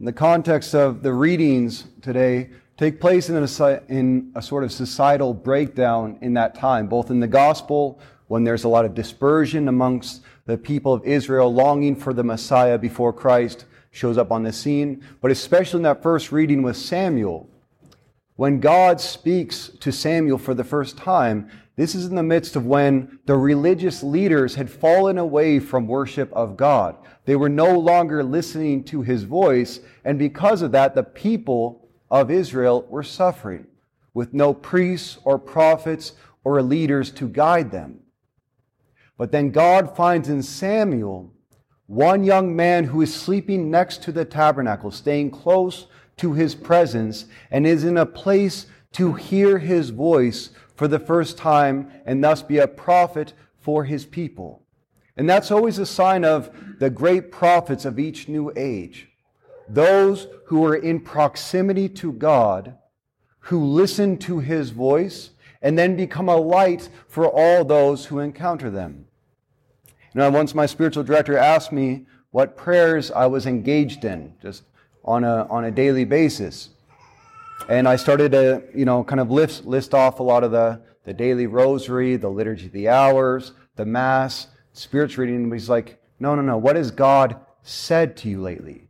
the context of the readings today, take place in a, in a sort of societal breakdown in that time, both in the gospel, when there's a lot of dispersion amongst the people of Israel longing for the Messiah before Christ shows up on the scene, but especially in that first reading with Samuel. When God speaks to Samuel for the first time, this is in the midst of when the religious leaders had fallen away from worship of God. They were no longer listening to his voice, and because of that, the people of Israel were suffering with no priests or prophets or leaders to guide them. But then God finds in Samuel one young man who is sleeping next to the tabernacle, staying close to his presence, and is in a place to hear his voice for the first time and thus be a prophet for his people. And that's always a sign of the great prophets of each new age. Those who are in proximity to God, who listen to his voice, and then become a light for all those who encounter them. You know, once my spiritual director asked me what prayers I was engaged in, just on a, on a daily basis. And I started to, you know, kind of list, list off a lot of the, the daily rosary, the liturgy of the hours, the mass, spiritual reading. And he's like, no, no, no. What has God said to you lately?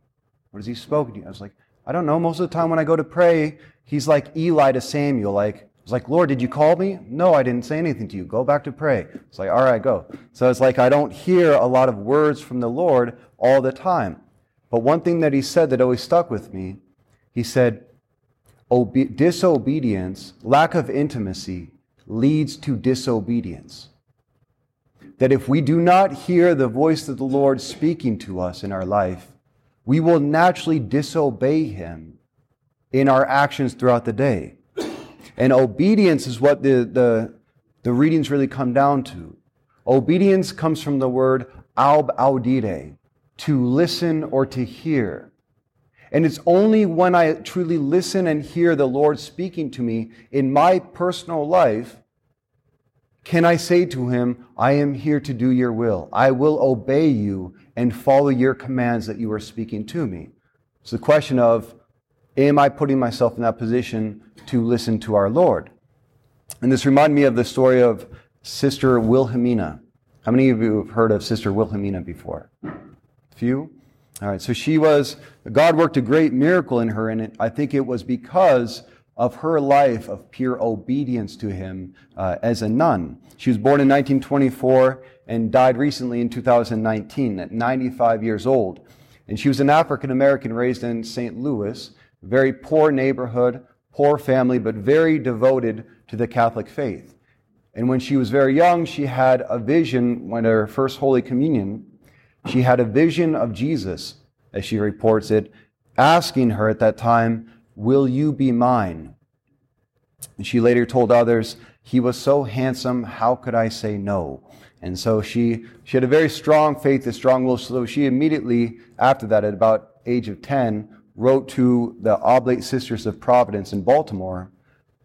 What has he spoken to you? I was like, I don't know. Most of the time when I go to pray, he's like Eli to Samuel, like, I was like, Lord, did you call me? No, I didn't say anything to you. Go back to pray. It's like, all right, go. So it's like I don't hear a lot of words from the Lord all the time. But one thing that he said that always stuck with me, he said, Obe- disobedience, lack of intimacy, leads to disobedience. That if we do not hear the voice of the Lord speaking to us in our life, we will naturally disobey him in our actions throughout the day. And obedience is what the, the, the readings really come down to. Obedience comes from the word ob audire, to listen or to hear. And it's only when I truly listen and hear the Lord speaking to me in my personal life can I say to him, I am here to do your will. I will obey you and follow your commands that you are speaking to me. It's the question of, am I putting myself in that position to listen to our Lord? And this reminded me of the story of Sister Wilhelmina. How many of you have heard of Sister Wilhelmina before? Few? All right, so she was, God worked a great miracle in her, and it, I think it was because of her life of pure obedience to Him uh, as a nun. She was born in 1924 and died recently in 2019 at 95 years old. And she was an African American raised in St. Louis, very poor neighborhood, poor family, but very devoted to the Catholic faith. And when she was very young, she had a vision when her first Holy Communion she had a vision of Jesus, as she reports it, asking her at that time, Will you be mine? And she later told others, He was so handsome, how could I say no? And so she, she had a very strong faith, a strong will. So she immediately, after that, at about age of 10, wrote to the Oblate Sisters of Providence in Baltimore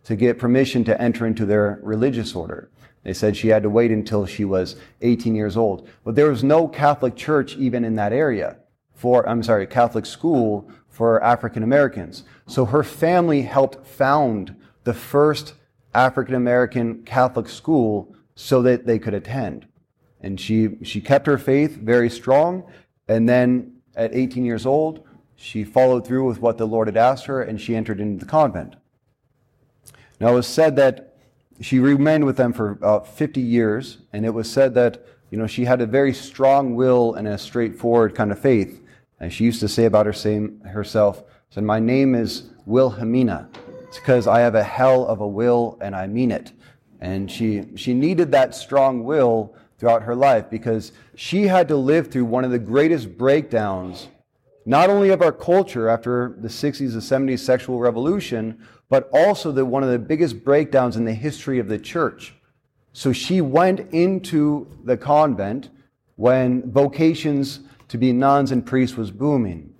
to get permission to enter into their religious order. They said she had to wait until she was 18 years old. But there was no Catholic church even in that area for, I'm sorry, Catholic school for African Americans. So her family helped found the first African American Catholic school so that they could attend. And she, she kept her faith very strong. And then at 18 years old, she followed through with what the Lord had asked her and she entered into the convent. Now it was said that she remained with them for about 50 years, and it was said that you know she had a very strong will and a straightforward kind of faith. And she used to say about her same, herself, said, "My name is Wilhelmina. It's because I have a hell of a will and I mean it." And she she needed that strong will throughout her life because she had to live through one of the greatest breakdowns, not only of our culture after the 60s and 70s sexual revolution, but also the, one of the biggest breakdowns in the history of the church. So she went into the convent when vocations to be nuns and priests was booming.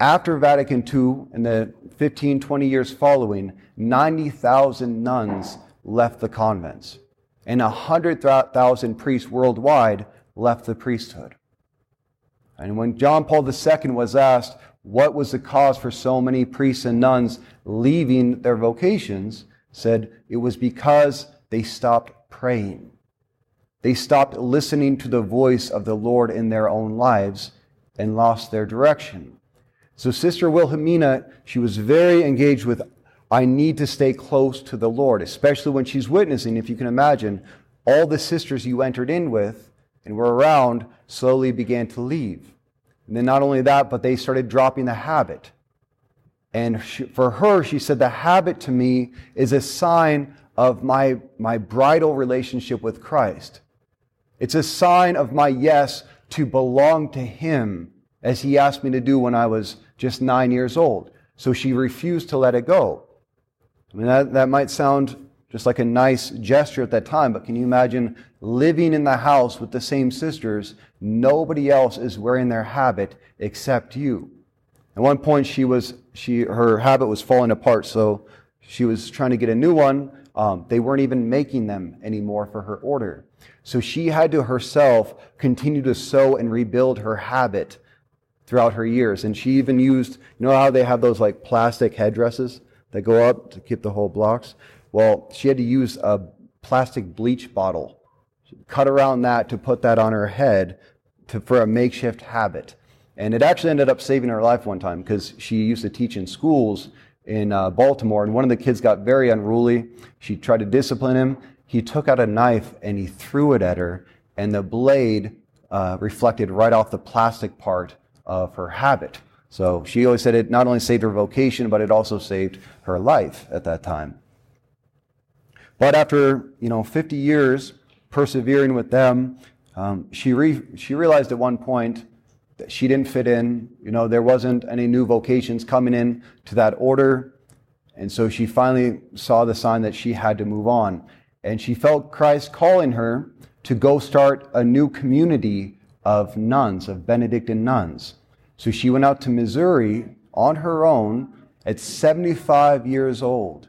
After Vatican II, in the 15, 20 years following, 90,000 nuns left the convents, and 100,000 priests worldwide left the priesthood. And when John Paul II was asked, what was the cause for so many priests and nuns leaving their vocations, said it was because they stopped praying. They stopped listening to the voice of the Lord in their own lives and lost their direction. So Sister Wilhelmina, she was very engaged with, I need to stay close to the Lord, especially when she's witnessing, if you can imagine, all the sisters you entered in with and were around slowly began to leave. And then not only that, but they started dropping the habit. And she, for her, she said, the habit to me is a sign of my, my bridal relationship with Christ. It's a sign of my yes to belong to Him as He asked me to do when I was just nine years old. So she refused to let it go. I mean, that, that might sound just like a nice gesture at that time, but can you imagine living in the house with the same sisters? Nobody else is wearing their habit except you. At one point, she was, she, her habit was falling apart, so she was trying to get a new one. Um, they weren't even making them anymore for her order. So she had to herself continue to sew and rebuild her habit throughout her years. And she even used, you know how they have those like plastic headdresses that go up to keep the whole blocks? Well, she had to use a plastic bleach bottle, cut around that to put that on her head to, for a makeshift habit. And it actually ended up saving her life one time because she used to teach in schools in uh, Baltimore, and one of the kids got very unruly. She tried to discipline him. He took out a knife and he threw it at her, and the blade uh, reflected right off the plastic part of her habit. So she always said it not only saved her vocation, but it also saved her life at that time. But after, you know, 50 years persevering with them, um, she, re- she realized at one point that she didn't fit in. You know, there wasn't any new vocations coming in to that order. And so she finally saw the sign that she had to move on. And she felt Christ calling her to go start a new community of nuns, of Benedictine nuns. So she went out to Missouri on her own at 75 years old.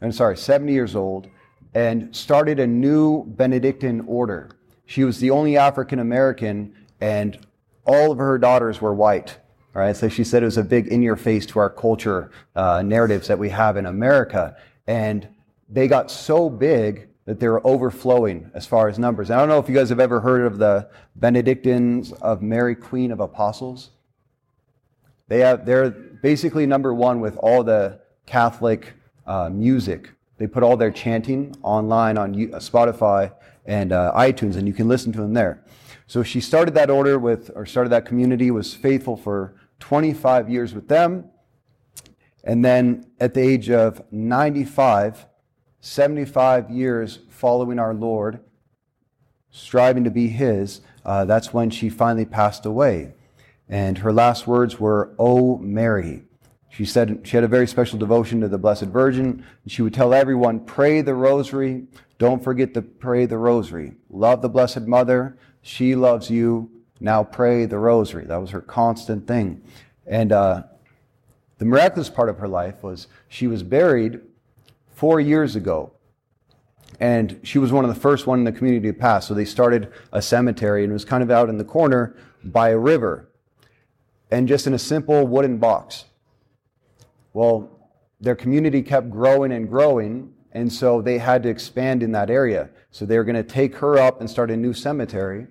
I'm sorry, 70 years old, and started a new Benedictine order. She was the only African American, and all of her daughters were white. All right, so she said it was a big in your face to our culture uh, narratives that we have in America. And they got so big that they were overflowing as far as numbers. And I don't know if you guys have ever heard of the Benedictines of Mary, Queen of Apostles. They have, they're basically number one with all the Catholic uh, music. They put all their chanting online on uh, Spotify and uh, iTunes, and you can listen to them there. So she started that order with, or started that community, was faithful for 25 years with them. And then at the age of 95, 75 years following our Lord, striving to be His, uh, that's when she finally passed away. And her last words were, Oh, Mary. She said she had a very special devotion to the Blessed Virgin. She would tell everyone, pray the rosary. Don't forget to pray the rosary. Love the Blessed Mother. She loves you. Now pray the rosary. That was her constant thing. And uh, the miraculous part of her life was she was buried four years ago. And she was one of the first one in the community to pass. So they started a cemetery and it was kind of out in the corner by a river and just in a simple wooden box. Well, their community kept growing and growing, and so they had to expand in that area. So they were going to take her up and start a new cemetery.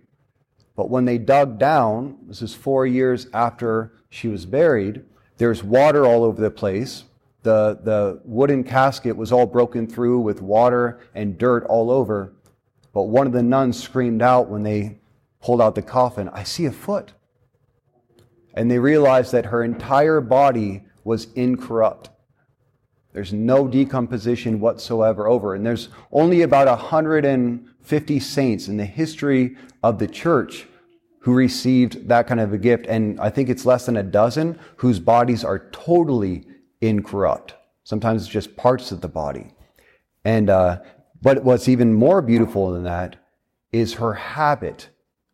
But when they dug down, this is four years after she was buried, there's water all over the place. The, the wooden casket was all broken through with water and dirt all over. But one of the nuns screamed out when they pulled out the coffin, I see a foot and they realized that her entire body was incorrupt. There's no decomposition whatsoever over. And there's only about 150 saints in the history of the church who received that kind of a gift. And I think it's less than a dozen whose bodies are totally incorrupt. Sometimes it's just parts of the body. And, uh, but what's even more beautiful than that is her habit,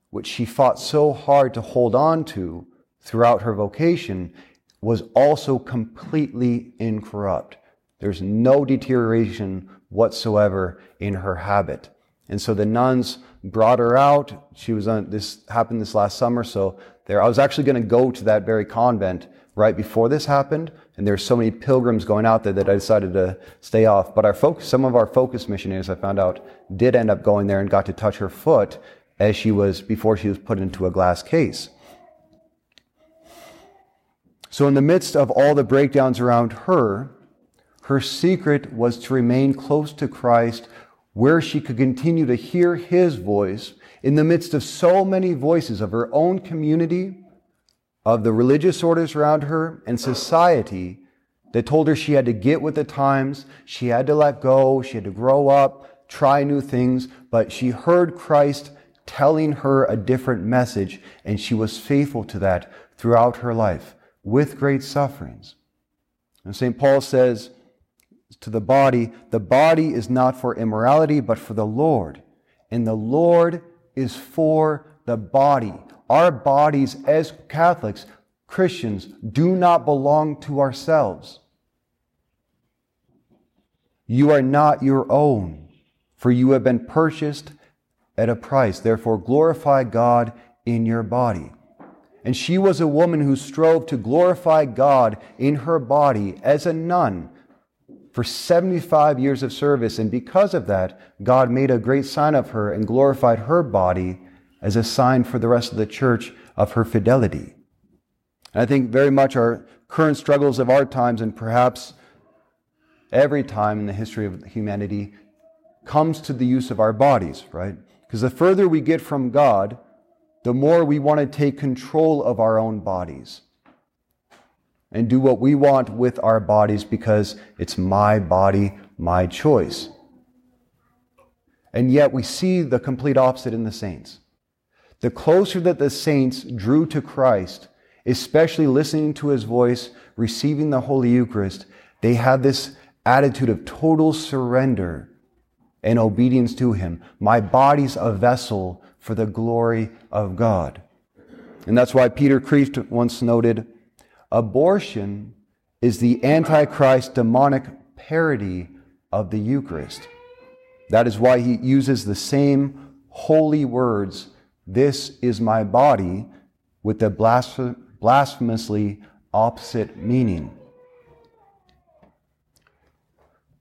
which she fought so hard to hold on to throughout her vocation was also completely incorrupt. There's no deterioration whatsoever in her habit. And so the nuns brought her out. She was on, this happened this last summer, so there. I was actually going to go to that very convent right before this happened, and there's so many pilgrims going out there that I decided to stay off. But our focus, some of our focus missionaries, I found out, did end up going there and got to touch her foot as she was before she was put into a glass case. So, in the midst of all the breakdowns around her, her secret was to remain close to Christ, where she could continue to hear his voice in the midst of so many voices of her own community of the religious orders around her and society that told her she had to get with the times, she had to let go, she had to grow up, try new things, but she heard Christ telling her a different message, and she was faithful to that throughout her life with great sufferings. And St. Paul says to the body, the body is not for immorality, but for the Lord, and the Lord is for the body. Our bodies as Catholics, Christians, do not belong to ourselves. You are not your own, for you have been purchased at a price. Therefore, glorify God in your body. And she was a woman who strove to glorify God in her body as a nun for 75 years of service. And because of that, God made a great sign of her and glorified her body as a sign for the rest of the church of her fidelity. And I think very much our current struggles of our times, and perhaps every time in the history of humanity, comes to the use of our bodies, right? Because the further we get from God, the more we want to take control of our own bodies and do what we want with our bodies because it's my body, my choice. And yet we see the complete opposite in the saints. The closer that the saints drew to Christ, especially listening to his voice, receiving the Holy Eucharist, they had this attitude of total surrender and obedience to him. My body's a vessel for the glory of God. And that's why Peter Kreeft once noted abortion is the Antichrist demonic parody of the Eucharist. That is why he uses the same holy words this is my body, with the blasphemously opposite meaning.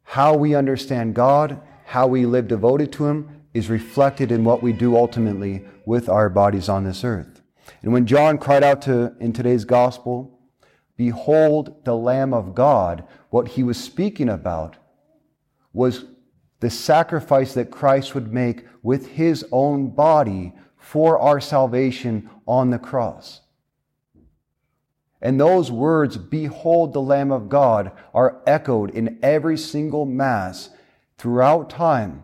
How we understand God, how we live devoted to Him, is reflected in what we do ultimately with our bodies on this earth. And when John cried out to, in today's gospel, Behold the Lamb of God, what he was speaking about was the sacrifice that Christ would make with his own body for our salvation on the cross. And those words, Behold the Lamb of God, are echoed in every single Mass throughout time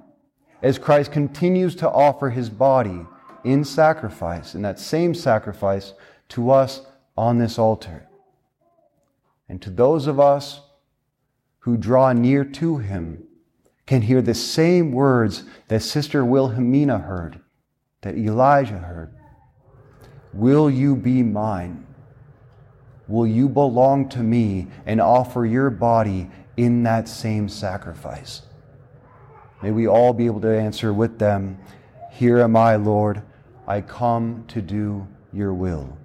as Christ continues to offer his body in sacrifice, in that same sacrifice to us on this altar. And to those of us who draw near to him, can hear the same words that Sister Wilhelmina heard that Elijah heard Will you be mine? Will you belong to me and offer your body in that same sacrifice? May we all be able to answer with them Here am I, Lord. I come to do your will.